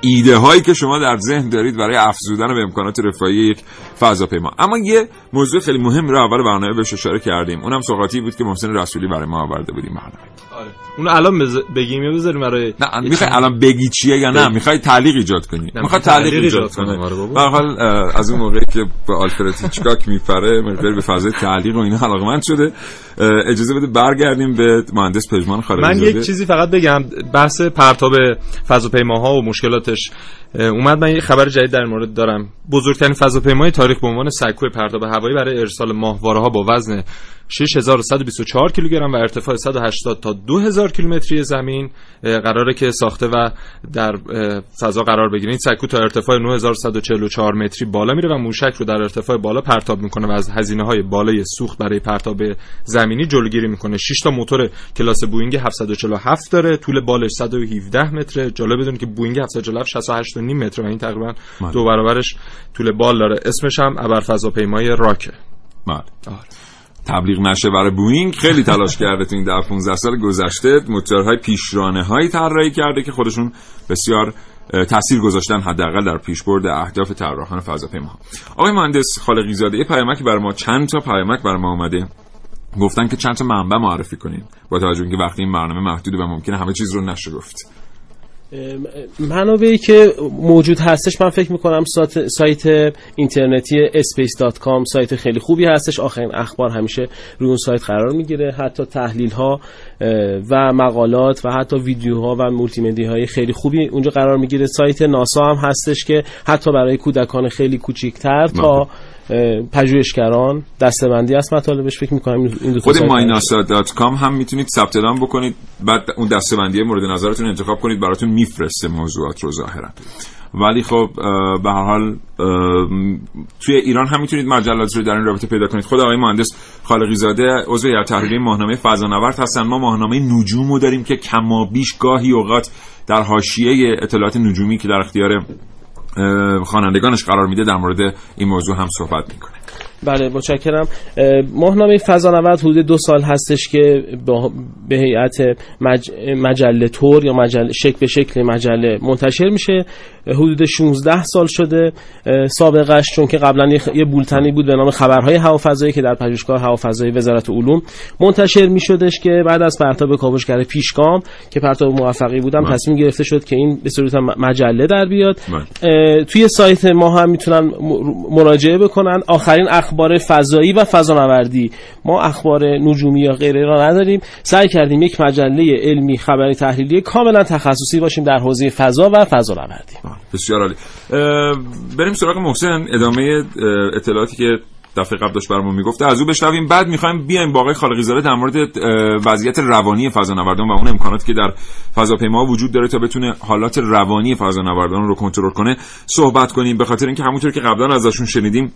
ایده هایی که شما در ذهن دارید برای افزودن به امکانات رفاهی یک فضاپیما. اما یه موضوع خیلی مهم رو اول برنامه بهش اشاره کردیم. اونم سوغاتی بود که محسن رسولی برای ما آورده بودیم برنامه. آره. اون الان بز... بگیم یا بذاریم برای نه می‌خوای الان بگی چیه یا نه؟ می‌خوای تعلیق ایجاد کنی. می‌خوای تعلیق ایجاد کنی. به حال از اون موقعی که به آلفرد هیچکاک میپره مقدار به فضای تعلیق و اینا علاقمند شده. اجازه بده برگردیم به مهندس پژمان خارجی من یک چیزی فقط بگم. بحث پرتاب فضاپیماها و مشکلاتش. اومد من یه خبر جدید در مورد دارم. بزرگترین فضاپیمای تاریخ به عنوان سکوی پرتاب هوایی برای ارسال ماهواره ها با وزن 6124 کیلوگرم و ارتفاع 180 تا 2000 کیلومتری زمین قراره که ساخته و در فضا قرار بگیره این سکو تا ارتفاع 9144 متری بالا میره و موشک رو در ارتفاع بالا پرتاب می‌کنه و از هزینه های بالای سوخت برای پرتاب زمینی جلوگیری می‌کنه. 6 تا موتور کلاس بوینگ 747 داره طول بالش 117 متره. جالب بدون که بوینگ 747 68 نیم متر این تقریبا بله. دو برابرش طول بال داره. اسمش هم ابر فضاپیمای راکه. بله. تبلیغ نشه برای بوینگ خیلی تلاش کرده تو این در 15 سال گذشته. موتورهای پیشرانه هایی طراحی کرده که خودشون بسیار تاثیر گذاشتن حداقل در پیشبرد اهداف طراحان فضاپیماها. آقای مهندس خالقی زاده یه پیامک برای ما چند تا پیامک برای ما اومده. گفتن که چند تا منبع معرفی کنیم با توجه اینکه وقتی این برنامه محدود و ممکنه همه چیز رو نشه گفت منابعی که موجود هستش من فکر می‌کنم سایت, سایت اینترنتی space.com سایت خیلی خوبی هستش. آخرین اخبار همیشه روی اون سایت قرار می‌گیره. حتی تحلیل ها و مقالات و حتی ویدیوها و مولتی های خیلی خوبی اونجا قرار می‌گیره. سایت ناسا هم هستش که حتی برای کودکان خیلی کوچیکتر تا پژوهشگران دستبندی است. مطالبش فکر می‌کنم این دو خود مایناسا.کام هم می‌تونید ثبت نام بکنید. بعد اون دستبندی مورد نظرتون انتخاب کنید. براتون میفرسته موضوعات رو ظاهرا. ولی خب به هر حال توی ایران هم می‌تونید مجلات رو در این رابطه پیدا کنید. خود آقای مهندس خالقی زاده عضو هیئت تحریریه ماهنامه فضانورد هستن. ما ماهنامه نجوم رو داریم که کما بیش گاهی اوقات در حاشیه اطلاعات نجومی که در اختیار خوانندگانش قرار میده در مورد این موضوع هم صحبت می‌کنه. بله متشکرم. ماهنامه فضانورد حدود دو سال هستش که به هیئت مج... مجله تور یا مجله شکل به شکل مجله منتشر میشه. حدود 16 سال شده. سابقش چون که قبلا یه بولتنی بود به نام خبرهای هوافضایی که در پژوهشگاه هوافضایی وزارت علوم منتشر میشدش که بعد از پرتاب کاوشگر پیشگام که پرتاب موفقی بودم بله. تصمیم گرفته شد که این به صورت مجله در بیاد. بله. توی سایت ما هم می‌تونن مراجعه بکنن. آخرین اخبار فضایی و فضانوردی. ما اخبار نجومی یا غیره را نداریم. سعی کردیم یک مجله علمی خبری تحلیلی کاملا تخصصی باشیم در حوزه فضا و فضانوردی. بسیار عالی. بریم سراغ محسن. ادامه اطلاعاتی که دفعه قبل داشت برامون می‌گفته از او بشنویم. بعد می‌خوایم بیایم با آقای خالقی زاده در مورد وضعیت روانی فضانوردان و اون امکاناتی که در فضاپیما وجود داره تا بتونه حالات روانی فضانوردان رو کنترل کنه. صحبت کنیم. به خاطر اینکه همونطور که قبلا ازشون شنیدیم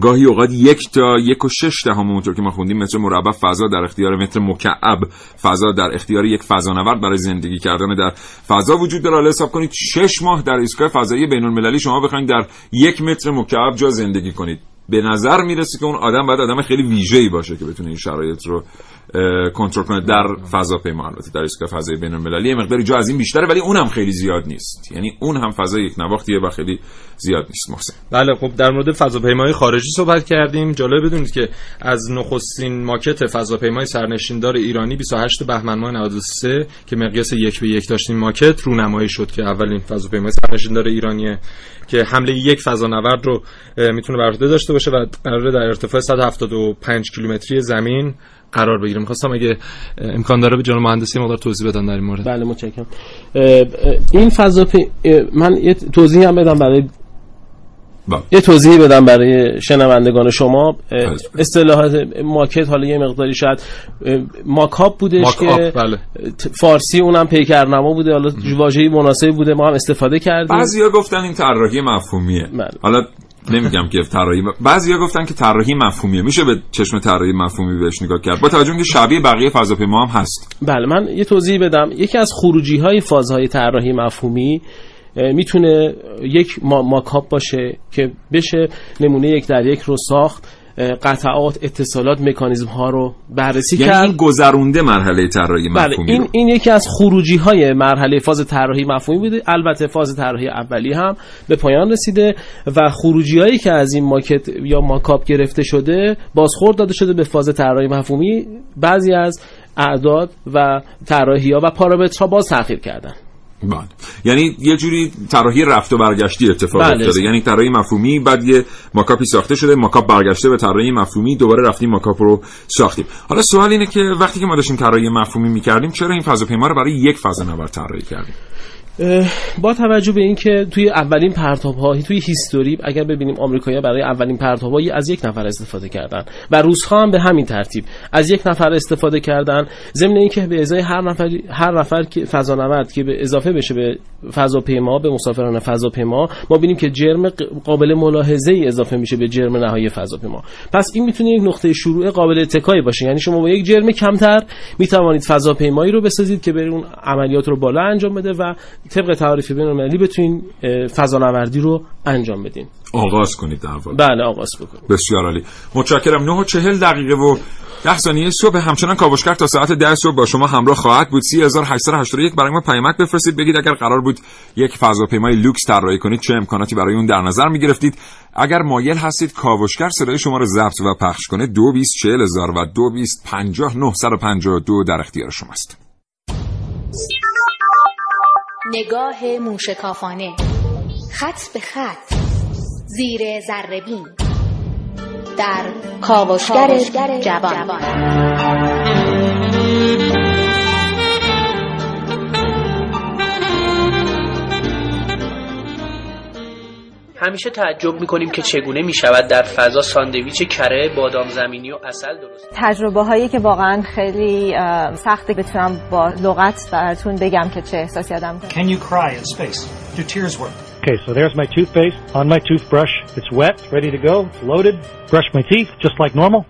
گاهی اوقات یک تا یک و شش دهم اونطور که ما خوندیم متر مربع فضا در اختیار متر مکعب. فضا در اختیار یک فضانورد برای زندگی کردن در فضا وجود داره. حالا حساب کنید شش ماه در ایستگاه فضایی بین شما بخواید در یک متر مکعب جا زندگی کنید. به نظر می‌رسه که اون آدم باید آدم خیلی ویژه‌ای باشه که بتونه این شرایط رو کنترل کنه در فضاپیما البته در ایستگاه فضای بین المللی مقداری جا از این بیشتره ولی اون هم خیلی زیاد نیست. یعنی اون هم فضای یک نواختیه و خیلی زیاد نیست محسن. بله خب در مورد فضاپیمای خارجی صحبت کردیم. جالب بدونید که از نخستین ماکت فضاپیمای سرنشیندار ایرانی 28 بهمن ماه 93 که مقیاس یک به یک داشتیم ماکت رونمایی شد که اولین فضاپیمای سرنشیندار ایرانیه که حمله یک فضانورد رو می‌تونه بر داشته باشه و قرار در ارتفاع 175 کیلومتری زمین قرار بگیره. می‌خواستم اگه امکان داره به جناب مهندسی مقدار توضیح بدن در این مورد. بله متشکرم. این فضا من یه توضیح هم بدم برای با. یه توضیح بدم برای شنوندگان شما. اصطلاحات ماکت حالا یه مقداری شاید ماکاپ بودش ماک که بله. فارسی اونم پیکرنما بوده حالا واژه‌ای مناسبی بوده ما هم استفاده کردیم. بعضیا گفتن این طراحی مفهومیه. بله. حالا نمیگم که طراحی بعضیا گفتن که طراحی مفهومیه. میشه به چشم طراحی مفهومی بهش نگاه کرد؟ با توجه که شبیه بقیه فضاپیما هم هست. بله من یه توضیح بدم. یکی از خروجی های فازهای طراحی مفهومی می‌تونه یک ماکاپ باشه که بشه نمونه یک در یک رو ساخت. قطعات اتصالات مکانیزم ها رو بررسی یعنی کرد. این گذرونده مرحله طراحی بله، مفهومی این, این یکی از خروجی های مرحله فاز طراحی مفهومی بوده. البته فاز طراحی اولی هم به پایان رسیده و خروجی هایی که از این ماکت یا ماکاپ گرفته شده بازخورد داده شده به فاز طراحی مفهومی. بعضی از اعداد و طراحی ها و پارامترها باز تغییر کردن. بله. یعنی یه جوری طراحی رفت و برگشتی اتفاق بله. افتاده. یعنی طراحی مفهومی بعد یه ماکاپی ساخته شده ماکاپ برگشته به طراحی مفهومی دوباره رفتیم ماکاپ رو ساختیم. حالا سوال اینه که وقتی که ما داشتیم طراحی مفهومی می‌کردیم چرا این فضاپیما رو برای یک فضانورد طراحی کردیم؟ با توجه به اینکه توی اولین پرتاب ها توی هیستوری اگر ببینیم آمریکایی‌ها برای اولین پرتاب از یک نفر استفاده کردن و روس‌ها هم به همین ترتیب از یک نفر استفاده کردن ضمن اینکه به ازای هر نفر هر نفر که فضانورد که به اضافه بشه به فضاپیما به مسافران فضاپیما ما ببینیم که جرم قابل ملاحظه ای اضافه میشه به جرم نهایی فضاپیما. پس این می‌تونه یک نقطه شروع قابل اتکایی باشه. یعنی شما با یک جرم کمتر می‌توانید فضاپیمایی رو بسازید که بر اون عملیات رو بالا انجام بده و طبق تعریف بین المللی بتونین فضانوردی رو انجام بدین. آغاز کنید در واقع. بله آغاز بکنید. بسیار عالی. متشکرم. 9 و 40 دقیقه و 10 ثانیه صبح. همچنان کاوشگر تا ساعت 10 صبح با شما همراه خواهد بود. 3881 برای ما پیامک بفرستید. بگید اگر قرار بود یک فضاپیمای لوکس طراحی کنید چه امکاناتی برای اون در نظر می گرفتید اگر مایل هستید کاوشگر صدای شما رو ضبط و پخش کنه. 224000 و 225952 در اختیار شماست. نگاه موشکافانه. خط به خط. زیر زربین در کاوشگر جوان. همیشه تعجب می‌کنیم که چگونه می‌شود در فضا ساندویچ کره بادام زمینی و اصل درست تجربه هایی که واقعا خیلی سخته بتونم با لغت براتون بگم که چه احساسی آدم Can you cry in space? Do tears work? Okay, so there's my toothpaste on my toothbrush. It's wet, ready to go, it's loaded. Brush my teeth just like normal.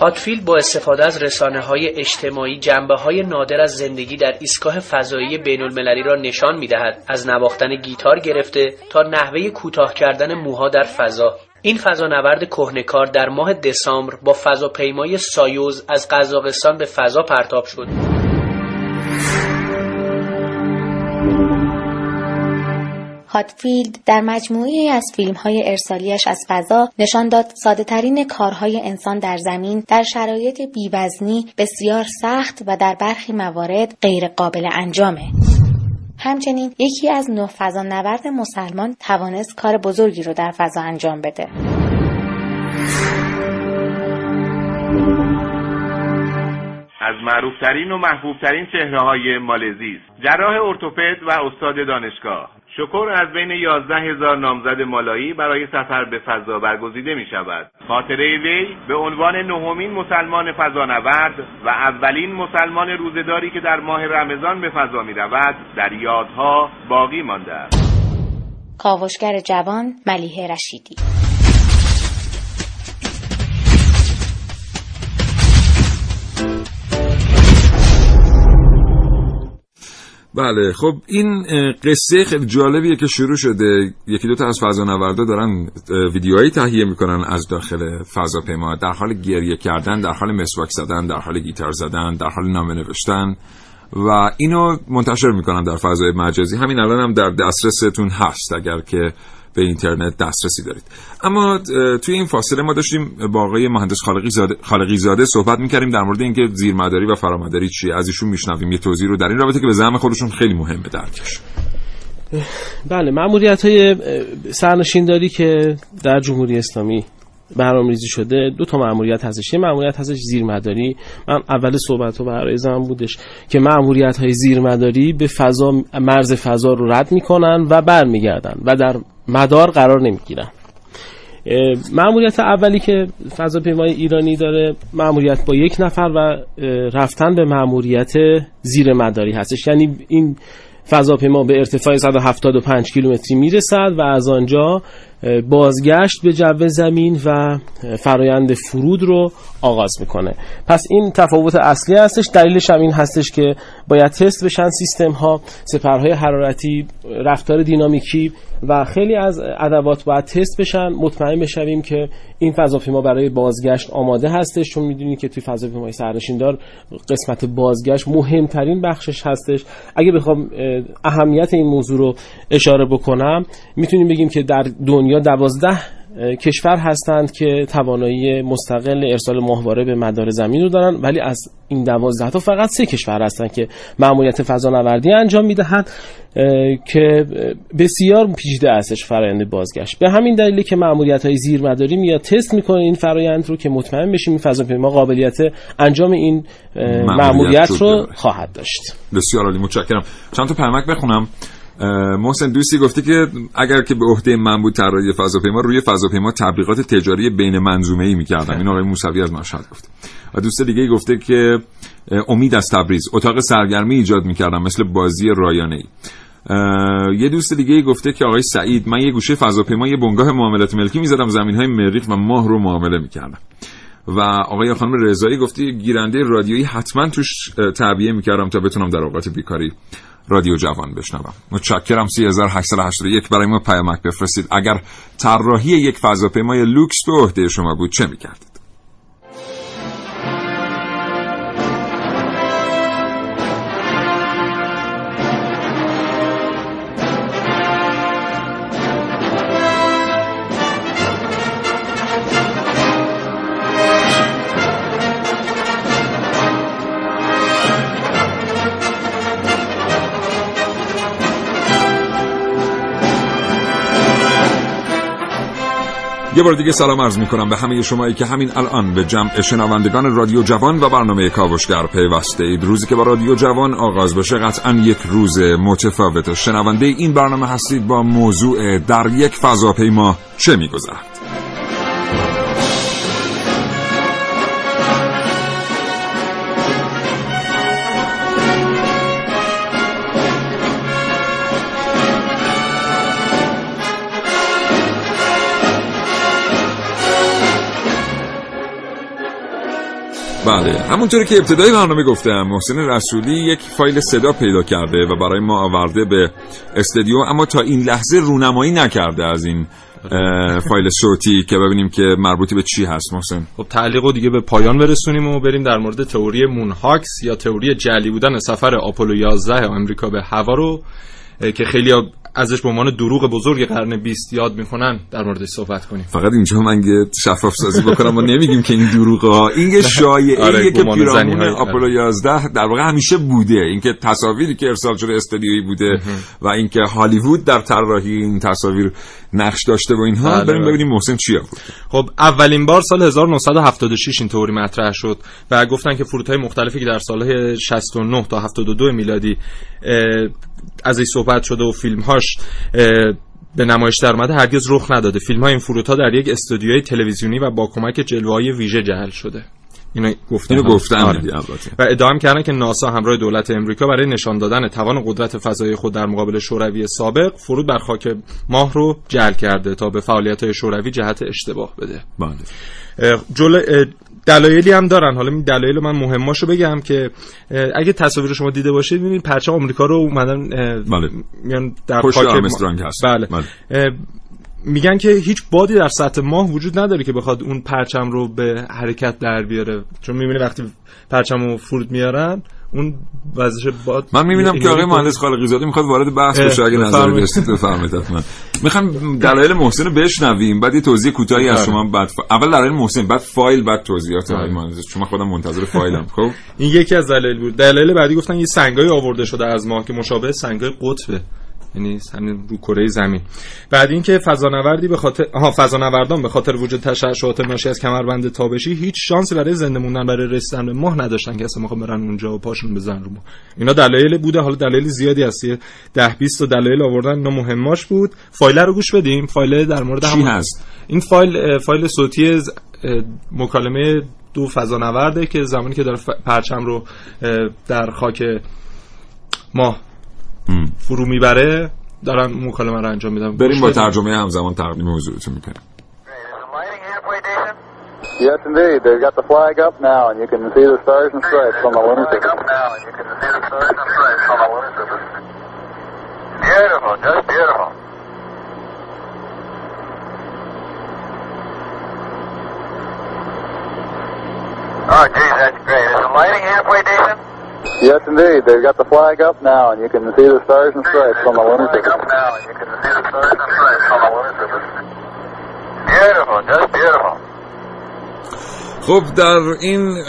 هاتفیلد با استفاده از رسانه های اجتماعی جنبه های نادر از زندگی در ایستگاه فضایی بین المللی را نشان می دهد. از نواختن گیتار گرفته تا نحوه کوتاه کردن موها در فضا این فضانورد کهنکار در ماه دسامبر با فضاپیمای سایوز از قزاقستان به فضا پرتاب شد هاتفیلد در مجموعه از فیلم های ارسالیش از فضا نشان داد ساده ترین کارهای انسان در زمین در شرایط بیوزنی بسیار سخت و در برخی موارد غیر قابل انجامه. همچنین یکی از نه نورد مسلمان توانست کار بزرگی رو در فضا انجام بده. از معروفترین و محبوبترین چهره های مالزی جراح ارتوپد و استاد دانشگاه شکر از بین 11 هزار نامزد مالایی برای سفر به فضا برگزیده می شود. خاطره وی به عنوان نهمین مسلمان فضانورد و اولین مسلمان روزداری که در ماه رمضان به فضا می رود در یادها باقی مانده است. کاوشگر جوان ملیه رشیدی بله خب این قصه خیلی جالبیه که شروع شده. یکی دو تا از فضانوردا دارن ویدیوهایی تهیه می‌کنن از داخل فضاپیما. در حال گریه کردن در حال مسواک زدن در حال گیتار زدن در حال نامه نوشتن. و اینو منتشر می‌کنن در فضای مجازی. همین الان هم در دسترستون هست. اگر که به اینترنت دسترسی دارید. اما توی این فاصله ما داشتیم با آقای مهندس خالقی زاده, خالقی زاده صحبت می‌کردیم در مورد اینکه زیرمداری و فرامداری چیه. از ایشون میشنویم. یه توضیح رو در این رابطه که به زعم خودشون خیلی مهمه درکش بله معمولیت های سرنشینداری که در جمهوری اسلامی برنامه‌ریزی شده دو تا مأموریت هستش. یه مأموریت هستش زیرمداری. من اول صحبت رو برای زمان بودش که مأموریت های زیرمداری به فضا مرز فضا رو رد می‌کنن و برمیگردن و در مدار قرار نمی‌گیرن. معمولیت اولی که فضاپیمای ایرانی داره معمولیت با یک نفر و رفتن به معمولیت زیر مداری هستش. یعنی این فضاپیما به ارتفاع 175 کیلومتری می‌رسد و از آنجا بازگشت به جو زمین و فرایند فرود رو آغاز می‌کنه. پس این تفاوت اصلی هستش. دلیلش هم این هستش که باید تست بشن سیستم ها سپرهای حرارتی رفتار دینامیکی و خیلی از ادوات باید تست بشن. مطمئن بشویم که این فضاپیما برای بازگشت آماده هستش. چون می‌دونید که توی فضاپیمای سرنشیندار قسمت بازگشت مهمترین بخشش هستش. اگه بخوام اهمیت این موضوع رو اشاره بکنم می‌تونیم بگیم که در دنیا دوازده کشور هستند که توانایی مستقل ارسال ماهواره به مدار زمین رو دارن ولی از این دوازده تا فقط سه کشور هستند که معمولیت فضانوردی انجام می‌دهند که بسیار پیچیده استش فرایند بازگشت. به همین دلیلی که معمولیت های زیرمداری میاد تست می‌کنه این فرایند رو که مطمئن بشیم این فضاپیما قابلیت انجام این معمولیت رو خواهد داشت. بسیار عالی متشکرم. چند تا پیامک بخونم. محسن دوستی گفته که اگر که به عهده من بود طراحی فضاپیما روی فضاپیما تبلیغات تجاری بین منظومه ای می‌کردم این آقای موسوی از مشهد گفته. و دوست دیگه گفته که امید از تبریز. اتاق سرگرمی ایجاد می‌کردم مثل بازی رایانه ای یه دوست دیگه گفته که آقای سعید من یه گوشه فضاپیما یه بنگاه معاملات ملکی می‌زدم زمین های مریخ و ماه رو معامله می‌کردم. و آقای خانم رضایی گفته گیرنده رادیویی حتما توش تعبیه می‌کردم تا بتونم در اوقات بیکاری رادیو جوان بشنوم. متشکرم 3881 برای ما پیامک بفرستید. اگر طراحی یک فضاپیمای لوکس به عهده شما بود چه می‌کردید؟ یه بار دیگه سلام عرض می کنم به همه شمایی که همین الان به جمع شنوندگان رادیو جوان و برنامه کاوشگر پیوسته اید. روزی که با رادیو جوان آغاز بشه قطعا یک روز متفاوت. شنونده این برنامه هستید با موضوع در یک فضاپیما چه میگذرد؟ بله. همونطوری که ابتدای برنامه گفتم محسن رسولی یک فایل صدا پیدا کرده و برای ما آورده به استودیو اما تا این لحظه رونمایی نکرده از این فایل صوتی که ببینیم که مربوطی به چی هست. محسن. خب تعلیق رو دیگه به پایان برسونیم و بریم در مورد تئوری مونهاکس یا تئوری جلی بودن سفر آپولو 11 آمریکا به هوا رو که خیلی ازش به عنوان دروغ بزرگ قرن 20 یاد می‌کنن در موردش صحبت کنیم. فقط اینجا من یه شفاف سازی بکنم ما نمیگیم که این دروغ ها این یه شایعه آره که پیرامون آپولو 11 در واقع همیشه بوده. اینکه تصاویری که ارسال شده استودیویی بوده و اینکه هالیوود در طراحی این تصاویر نقش داشته و اینها بله، بریم بله. ببینیم محسن چی آورد. خب اولین بار سال 1976 این تئوری مطرح شد و گفتن که فرودهای مختلفی که در سالهای 69 تا 72 میلادی از این صحبت شده و فیلمهاش به نمایش در اومده هرگز رخ نداده. فیلم های این فرودها در یک استودیوی تلویزیونی و با کمک جلوه های ویژه جهل شده. اینو گفتن اینو هم. گفتم آره. و ادعا هم کردن که ناسا همراه دولت امریکا برای نشان دادن توان قدرت فضایی خود در مقابل شوروی سابق فرود بر خاک ماه رو جعل کرده تا به فعالیت های شوروی جهت اشتباه بده بله اه، دلایلی هم دارن حالا این دلایل من مهماشو بگم که اگه تصاویر شما دیده باشید ببینید پرچم آمریکا رو اومدن بله. میان در پشت خاک ما- آرمسترانگ هست. بله, بله. میگن که هیچ بادی در سطح ماه وجود نداره که بخواد اون پرچم رو به حرکت در بیاره. چون می‌بینی وقتی پرچم رو فرود میارن اون وزش باد من می‌بینم که آقای مهندس خالقی زاده می‌خواد وارد بحث بشه. اگه بفرمایید. داشتید بفرمایید حتما. می‌خوام دلایل محسن رو بشنویم بعد یه توضیح کوتاهی از بله. شما بعد ف... اول دلایل محسن بعد فایل بعد توضیحات آقای مهندس. چون من خودم منتظر فایلم خب؟ این یکی از دلایل بود. دلایل بعدی گفتن یه سنگای آورده شده از ماه که مشابه سنگای قطبه. یعنی همین رو کره زمین. بعد اینکه فضانوردی به خاطر ها فضانوردان به خاطر وجود تشعشعات ناشی از کمربند تابشی هیچ شانسی برای زنده موندن برای رسیدن به ماه نداشتن که اصلا می‌خوام برن اونجا و پاشون بزن رو ماه اینا دلایل بوده حالا دلایل زیادی هست. یه 10 20 تا دلایل آوردن اینا مهماش بود. فایل رو گوش بدیم. فایل در مورد همون هست؟ این فایل فایل صوتی مکالمه دو فضانورده که زمانی که داره پرچم رو در خاک ماه. فرو می‌بره دارن مکالمه رو انجام میدن بریم با. ترجمه همزمان تقدیم حضورتون می‌کنیم Yes, indeed. They've got the flag up now, and you can see the stars and stripes on the lunar surface. Beautiful, just beautiful. Oh, geez, that's great. Is the lighting halfway decent? Yes, indeed. They've got the flag up now, and you can see the stars and stripes on the lunar surface. Beautiful, just beautiful. خب در این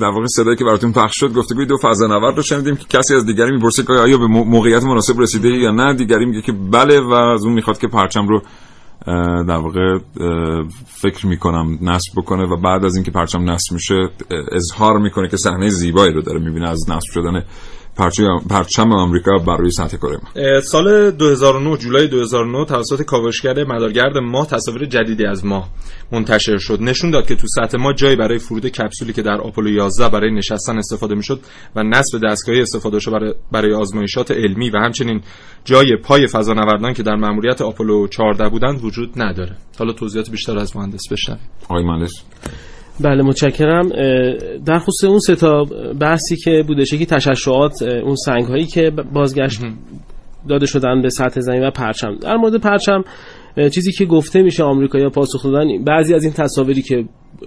در واقع صدایی که براتون پخش شد گفته دو فضانورد رو شنیدیم که کسی از دیگری می‌پرسه که آیا به موقعیت مناسب رسیده یا نه دیگری میگه که بله و از اون می‌خواد که پرچم رو در واقع فکر می‌کنم نصب بکنه و بعد از اینکه پرچم نصب میشه اظهار می‌کنه که صحنه زیبایی رو داره می‌بینه از نصب شدن پرچم, پرچم آمریکا بر روی سطح کره ما سال 2009 جولای 2009 توسط کاوشگر مدارگرد ماه تصاویر جدیدی از ماه منتشر شد. نشون داد که تو سطح ما جایی برای فرود کپسولی که در آپولو 11 برای نشستن استفاده می‌شد و نصب دستگاهی استفاده شد برای, برای آزمایشات علمی و همچنین جای پای فضانوردان که در مأموریت آپولو 14 بودند وجود نداره. حالا توضیحات بیشتر از مهندس بشنویم. آقای مهندس. بله متشکرم. در خصوص اون سه تا بحثی که بودش یکی تشعشعات اه، اون سنگ هایی که بازگشت داده شدن به سطح زمین و پرچم. در مورد پرچم چیزی که گفته میشه آمریکایی‌ها پاسخ دادن بعضی از این تصاویری که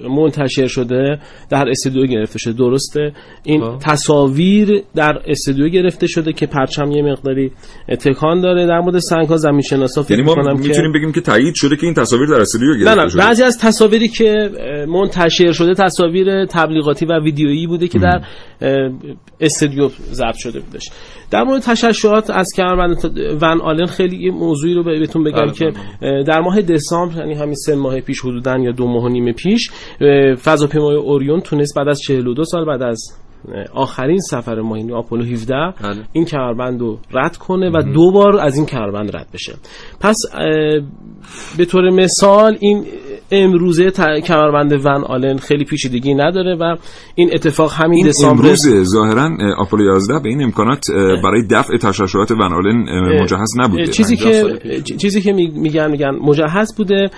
منتشر شده در استودیو گرفته شده. درسته؟ این تصاویر در استودیو گرفته شده که پرچم یه مقداری تکان داره. در مورد سنگ ها زمین شناسا فکر یعنی ما می‌تونیم بگیم که تایید شده که این تصاویر در استودیو نه گرفته نه شده. بعضی از تصاویری که منتشر شده تصاویر تبلیغاتی و ویدیویی بوده که در استودیو ضبط شده بودش. در مورد تشعشعات از کمربند ون آلن خیلی موضوعی رو بهتون بگم بله، که اه، در ماه دسامبر یعنی همین سه ماه پیش حدودا یا دو ماه و نیم پیش فضاپیمای اوریون تونست بعد از 42 سال بعد از آخرین سفر ما یعنی آپولو 17 این کمربند رو رد کنه و دو بار از این کمربند رد بشه. پس به طور مثال این امروزه ت- کمربند ون آلن خیلی پیچیدگی نداره و این اتفاق همین این دسامبر امروز ظاهرا اه، آپولو 11 به این امکانات برای دفع تشعشعات ون آلن مجهز نبوده. چیزی که چیزی که می- میگن میگن مجهز بوده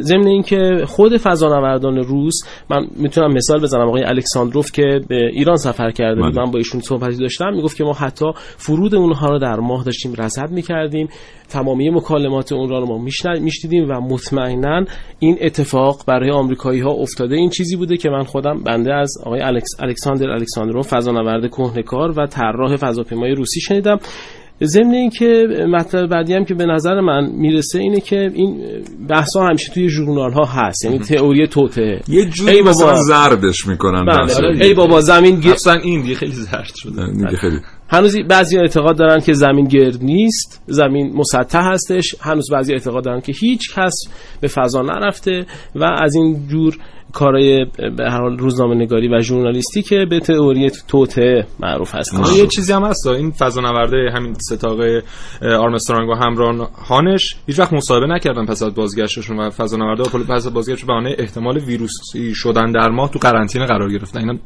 ضمن اینکه خود فضانوردان روس من می‌تونم مثال بزنم. آقای الکساندروف که به ایران سفر کرده بود بله. من با ایشون صحبتی داشتم می‌گفت که ما حتی فرود اونها رو در ماه داشتیم رصد می‌کردیم. تمامی مکالمات اون رو ما میشنیدیم و مطمئنا این اتفاق برای آمریکایی ها افتاده. این چیزی بوده که من خودم بنده از آقای الکس، الکساندر الکساندروف فضانورد کهنکار و طراح فضاپیمای روسی شنیدم. ضمن اینکه مطلب بعدی هم که به نظر من می‌رسه اینه که این بحث ها همیشه توی ژورنال ها هست. یعنی تئوری توته یه جوری مثلا زردش می‌کنن بله. ای بابا زمین گیر... اصلا این دیگه خیلی زرد شده. دیگه خیلی هنوز بعضی اعتقاد دارن که زمین گرد نیست زمین مسطح هستش. هنوز بعضی اعتقاد دارن که هیچ کس به فضا نرفته و از این جور کارهای به هر حال روزنامه نگاری و ژورنالیستی که به تئوری توته معروف هست. یه چیزی هم هست. این فضانورده همین ستاقه آرمسترانگ و همراهانش هیچ وقت مصاحبه نکردن پس از بازگشتشون و فضانورده آپولو پس از بازگشت به احتمال ویروسی شدن در ماه تو قرنطینه قرار گرفتن. اینا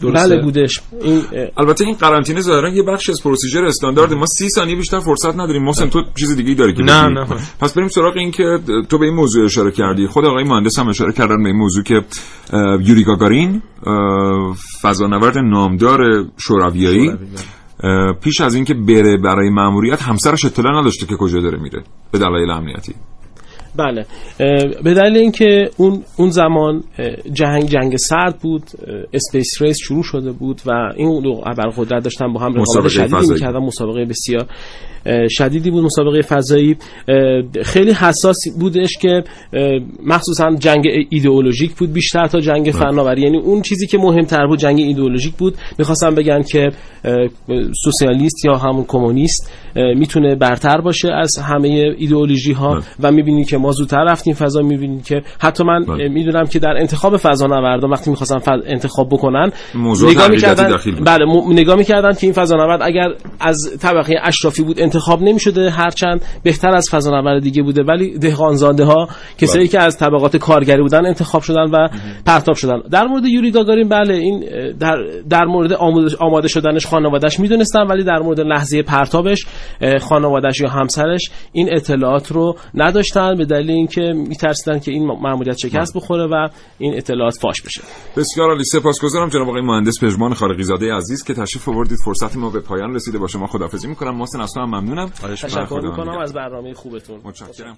درسته؟ بله بودش. این البته این قرنطینه ظاهرا یه بخش از پروسیجر استاندارد ما 30 ثانیه بیشتر فرصت نداریم. محسن تو چیز دیگه ای داری که نه نه. پس بریم سراغ این که تو به این موضوع اشاره کردی. خود آقای مهندس هم اشاره کردن به این موضوع که یوری گاگارین فضانورد نامدار شورویایی. پیش از اینکه بره برای ماموریت همسرش اطلاع نداشته که کجا داره میره به دلایل امنیتی. بله. به دلیل اینکه اون اون زمان جنگ جنگ سرد بود space race شروع شده بود و این دو ابرقدرت داشتن با هم رقابت شدیدی می‌کردن مسابقه بسیار شدیدی بود مسابقه فضایی. خیلی حساس بودش که مخصوصا جنگ ایدئولوژیک بود بیشتر تا جنگ فناوری. یعنی اون چیزی که مهمتر بود جنگ ایدئولوژیک بود. می‌خواستم بگن که سوسیالیست یا همون کمونیست می‌تونه برتر باشه از همه ایدئولوژی ها و می‌بینید که ما زودتر رفتیم فضا می‌بینید که حتی من می‌دونم که در انتخاب فضا نوردا وقتی می‌خواستن انتخاب بکنن نگاه می‌کردن بله نگاه می‌کردن که این فضا نورد اگر از طبقه اشرافی بود انتخاب نمی‌شده هرچند بهتر از فضانورد دیگه بوده. ولی دهقانزاده ها کسایی بله. که از طبقات کارگری بودن انتخاب شدن و پرتاب شدن. در مورد یوری گاگارین بله این در در مورد آماده شدنش خانوادهش می‌دونستن ولی در مورد لحظه پرتابش خانوادهش یا همسرش این اطلاعات رو نداشتن به دلیل اینکه میترسیدن که این ماموریت شکست بله. بخوره و این اطلاعات فاش بشه. بسیار عالی. سپاسگزارم جناب آقای مهندس پژمان خارقی زاده عزیز که تشریف آوردید. فرصت ما به پایان رسیده. با شما خداحافظی می‌کنم. محسن اصلا ممنونم. تشکر می‌کنم. از برنامه خوبتون. متشکرم.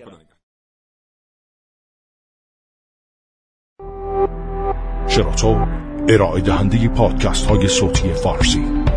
شراطو ارائه دهنده پادکست های صوتی فارسی.